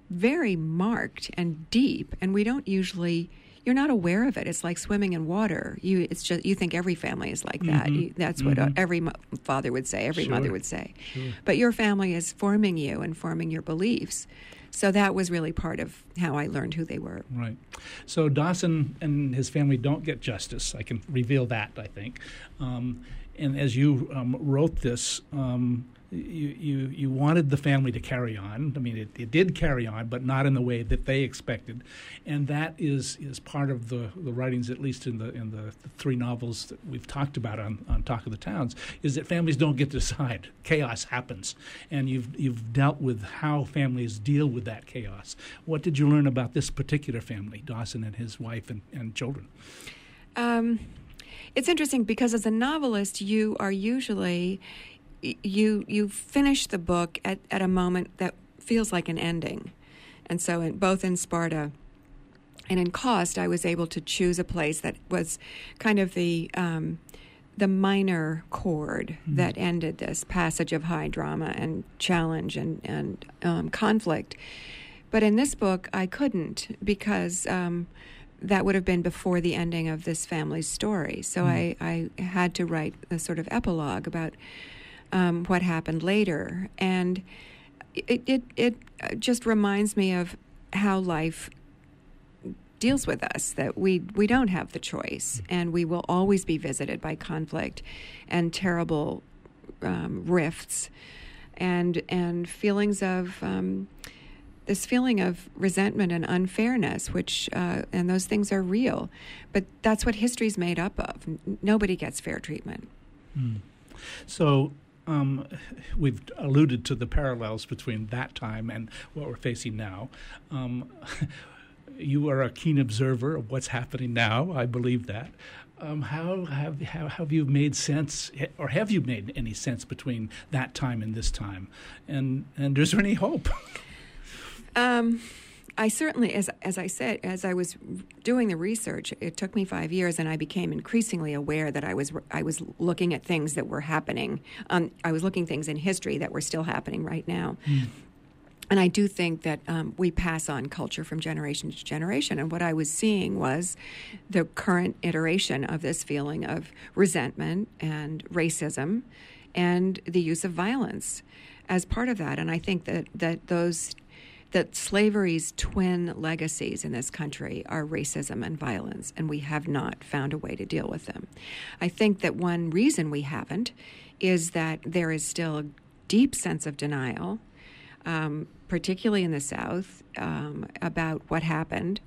very marked and deep, and we don't usually. You're not aware of it. It's like swimming in water. You, it's just you think every family is like that. Mm-hmm. You, that's what mm-hmm. every mo- father would say, every sure. mother would say. Sure. But your family is forming you and forming your beliefs. So that was really part of how I learned who they were. Right. So Dawson and his family don't get justice. I can reveal that, I think. Um, and as you um, wrote this, um, you, you, you wanted the family to carry on. I mean, it, it did carry on, but not in the way that they expected, and that is is part of the, the writings, at least in the in the, three novels that we've talked about on, on Talk of the Towns, is that families don't get to decide. Chaos happens, and you've you've dealt with how families deal with that chaos. What did you learn about this particular family, Dawson and his wife and, and children? Um, it's interesting because as a novelist, you are usually you you finish the book at, at a moment that feels like an ending, and so in, both in Sparta and in Cost, I was able to choose a place that was kind of the um, the minor chord mm-hmm. that ended this passage of high drama and challenge and and um, conflict. But in this book, I couldn't because. Um, that would have been before the ending of this family's story. So mm. I, I had to write a sort of epilogue about um, what happened later. And it, it, it just reminds me of how life deals with us that we we don't have the choice and we will always be visited by conflict and terrible um, rifts and and feelings of um, this feeling of resentment and unfairness, which, uh, and those things are real. But that's what history's made up of. Nobody gets fair treatment. Mm. So, um, we've alluded to the parallels between that time and what we're facing now. Um, you are a keen observer of what's happening now. I believe that. Um, how have how have you made sense, or have you made any sense between that time and this time? And and is there any hope? Um, I certainly, as as I said, as I was doing the research, it took me five years, and I became increasingly aware that I was I was looking at things that were happening. Um, I was looking things in history that were still happening right now. Mm. And I do think that um, we pass on culture from generation to generation. And what I was seeing was the current iteration of this feeling of resentment and racism and the use of violence as part of that. And I think that, that those that slavery's twin legacies in this country are racism and violence, and we have not found a way to deal with them. I think that one reason we haven't is that there is still a deep sense of denial, um, particularly in the South, um, about what happened.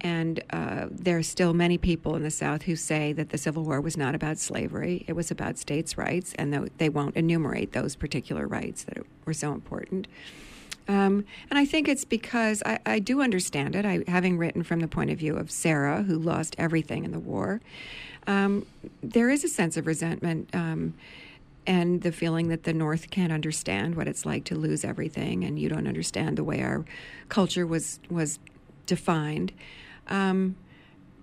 And uh, there are still many people in the South who say that the Civil War was not about slavery, it was about states' rights, and they won't enumerate those particular rights that were so important. Um, and I think it's because I, I do understand it. I, having written from the point of view of Sarah, who lost everything in the war, um, there is a sense of resentment um, and the feeling that the North can't understand what it's like to lose everything, and you don't understand the way our culture was was defined. Um,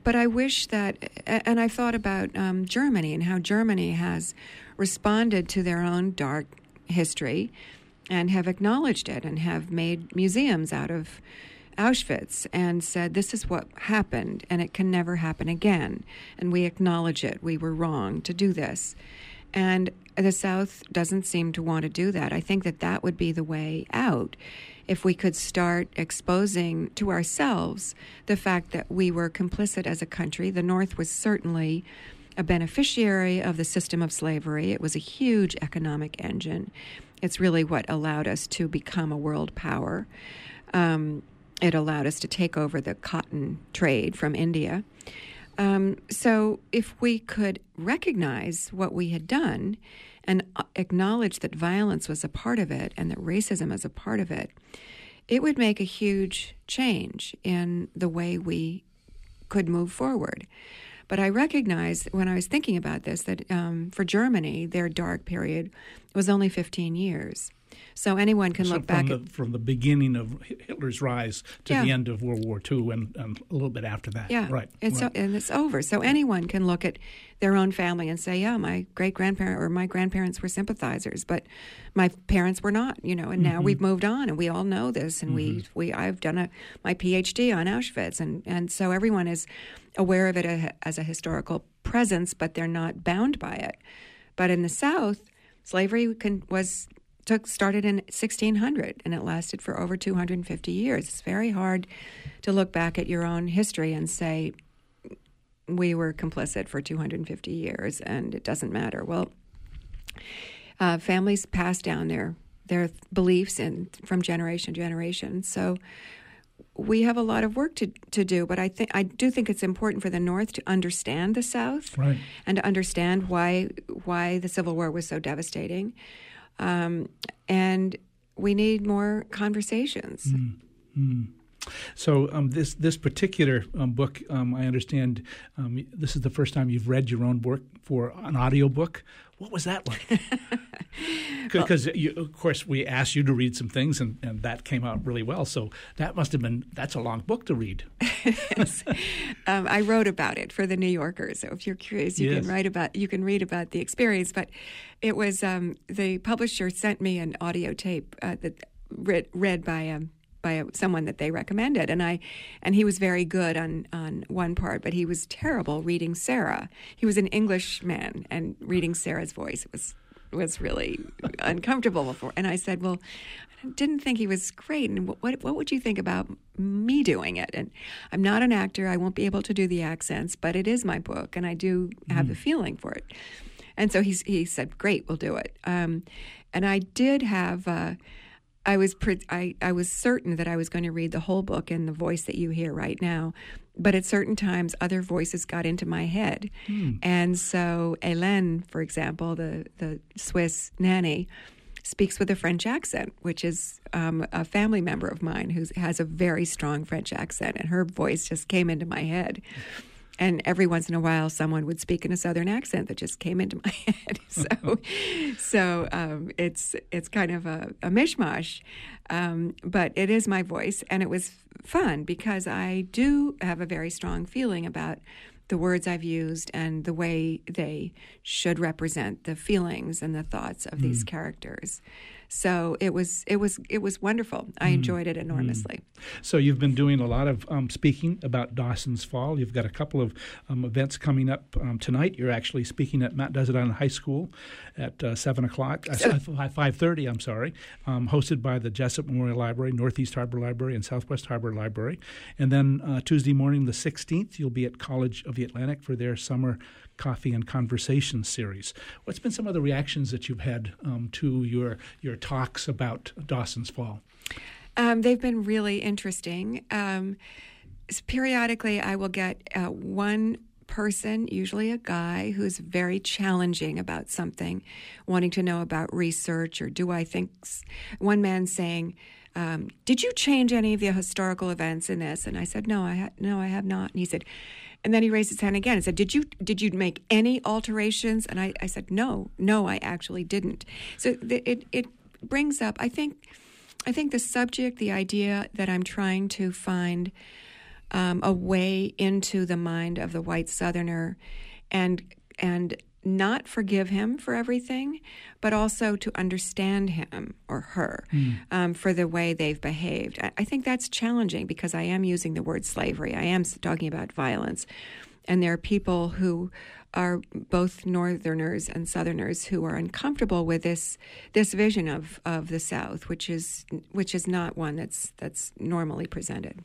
but I wish that, and I've thought about um, Germany and how Germany has responded to their own dark history and have acknowledged it and have made museums out of Auschwitz and said, This is what happened and it can never happen again. And we acknowledge it. We were wrong to do this. And the South doesn't seem to want to do that. I think that that would be the way out if we could start exposing to ourselves the fact that we were complicit as a country. The North was certainly a beneficiary of the system of slavery, it was a huge economic engine. It's really what allowed us to become a world power. Um, it allowed us to take over the cotton trade from India. Um, so, if we could recognize what we had done and uh, acknowledge that violence was a part of it and that racism is a part of it, it would make a huge change in the way we could move forward. But I recognized when I was thinking about this that um, for Germany, their dark period was only 15 years. So anyone can so look back the, at, from the beginning of Hitler's rise to yeah. the end of World War II and, and, a little bit after that. Yeah, right. It's right. and it's over. So anyone can look at their own family and say, "Yeah, my great grandparent or my grandparents were sympathizers, but my parents were not." You know, and now mm-hmm. we've moved on, and we all know this. And mm-hmm. we we I've done a my PhD on Auschwitz, and and so everyone is aware of it as a historical presence, but they're not bound by it. But in the South, slavery can, was took started in 1600 and it lasted for over 250 years. It's very hard to look back at your own history and say we were complicit for 250 years and it doesn't matter. Well, uh, families pass down their their beliefs and from generation to generation. So we have a lot of work to, to do, but I think I do think it's important for the North to understand the South right. and to understand why why the Civil War was so devastating, um, and we need more conversations. Mm. So um, this this particular um, book, um, I understand, um, this is the first time you've read your own work for an audiobook. What was that like? Because well, of course we asked you to read some things, and, and that came out really well. So that must have been that's a long book to read. yes. um, I wrote about it for the New Yorker. So if you're curious, you yes. can write about you can read about the experience. But it was um, the publisher sent me an audio tape uh, that read, read by um, by someone that they recommended. And I and he was very good on on one part but he was terrible reading Sarah. He was an English man and reading Sarah's voice was was really uncomfortable before. And I said well I didn't think he was great and what what would you think about me doing it? And I'm not an actor. I won't be able to do the accents but it is my book and I do have mm. the feeling for it. And so he's he said great we'll do it. Um, and I did have uh, I was pre- I, I was certain that I was going to read the whole book in the voice that you hear right now, but at certain times other voices got into my head, hmm. and so Hélène, for example, the the Swiss nanny, speaks with a French accent, which is um, a family member of mine who has a very strong French accent, and her voice just came into my head. And every once in a while, someone would speak in a southern accent that just came into my head. so, so um, it's it's kind of a, a mishmash, um, but it is my voice, and it was fun because I do have a very strong feeling about the words I've used and the way they should represent the feelings and the thoughts of mm. these characters. So it was it was it was wonderful. I mm. enjoyed it enormously. Mm. So you've been doing a lot of um, speaking about Dawson's Fall. You've got a couple of um, events coming up um, tonight. You're actually speaking at Mount Desert Island High School at uh, seven o'clock, five thirty. I'm sorry, um, hosted by the Jesup Memorial Library, Northeast Harbor Library, and Southwest Harbor Library. And then uh, Tuesday morning, the 16th, you'll be at College of the Atlantic for their summer Coffee and Conversation series. What's been some of the reactions that you've had um, to your your talks about Dawson's Fall? Um, they've been really interesting. Um, periodically, I will get uh, one person, usually a guy, who's very challenging about something, wanting to know about research or do I think. One man saying, um, "Did you change any of the historical events in this?" And I said, "No, I ha- no, I have not." And he said, and then he raised his hand again and said, "Did you did you make any alterations?" And I, I said, "No, no, I actually didn't." So it it brings up, I think, I think the subject, the idea that I'm trying to find um, a way into the mind of the white Southerner, and and not forgive him for everything, but also to understand him or her mm. um, for the way they've behaved. I, I, think that's challenging because I am using the word slavery. I am talking about violence. And there are people who are both Northerners and Southerners who are uncomfortable with this this vision of, of the South, which is which is not one that's that's normally presented.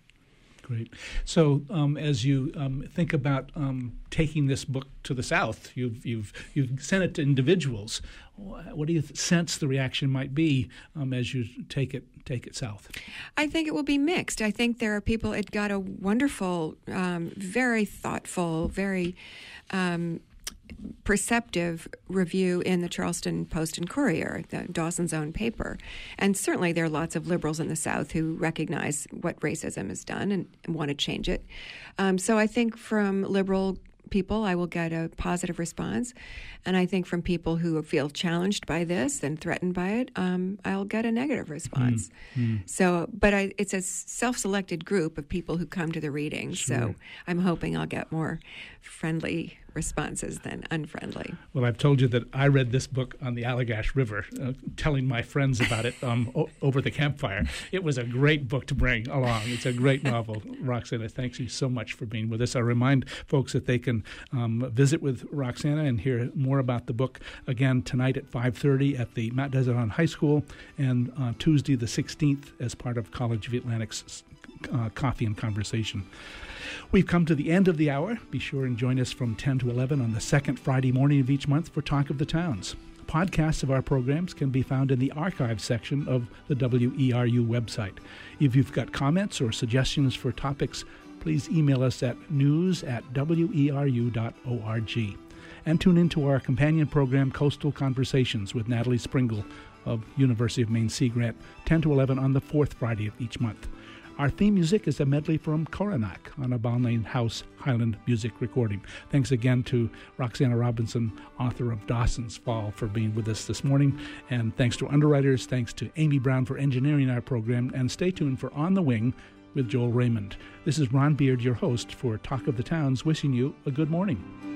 Great. So, um, as you um, think about um, taking this book to the South, you've you've you've sent it to individuals. What do you sense the reaction might be um, as you take it take it south? I think it will be mixed. I think there are people. It got a wonderful, um, very thoughtful, very um, perceptive review in the Charleston Post and Courier, the Dawson's own paper. And certainly there are lots of liberals in the South who recognize what racism has done and, and want to change it. Um, so I think from liberal people, I will get a positive response. And I think from people who feel challenged by this and threatened by it, um, I'll get a negative response. Mm, So, but I, it's a self selected group of people who come to the reading. Sure. So I'm hoping I'll get more friendly responses than unfriendly. Well, I've told you that I read this book on the Allagash River, uh, telling my friends about it um, o- over the campfire. It was a great book to bring along. It's a great novel. Roxana, thanks you so much for being with us. I remind folks that they can um, visit with Roxana and hear more about the book again tonight at 5.30 at the Mount Desert High School and uh, Tuesday the 16th as part of College of Atlantic's uh, Coffee and Conversation. We've come to the end of the hour. Be sure and join us from 10 to 11 on the second Friday morning of each month for Talk of the Towns. Podcasts of our programs can be found in the archive section of the WERU website. If you've got comments or suggestions for topics, please email us at news at weru.org. And tune into our companion program, Coastal Conversations, with Natalie Springuel of University of Maine Sea Grant, 10 to 11 on the fourth Friday of each month. Our theme music is a medley from Coronach on a Balmain House Highland music recording. Thanks again to Roxana Robinson, author of Dawson's Fall, for being with us this morning. And thanks to underwriters, thanks to Amy Brown for engineering our program. And stay tuned for On the Wing with Joel Raymond. This is Ron Beard, your host for Talk of the Towns, wishing you a good morning.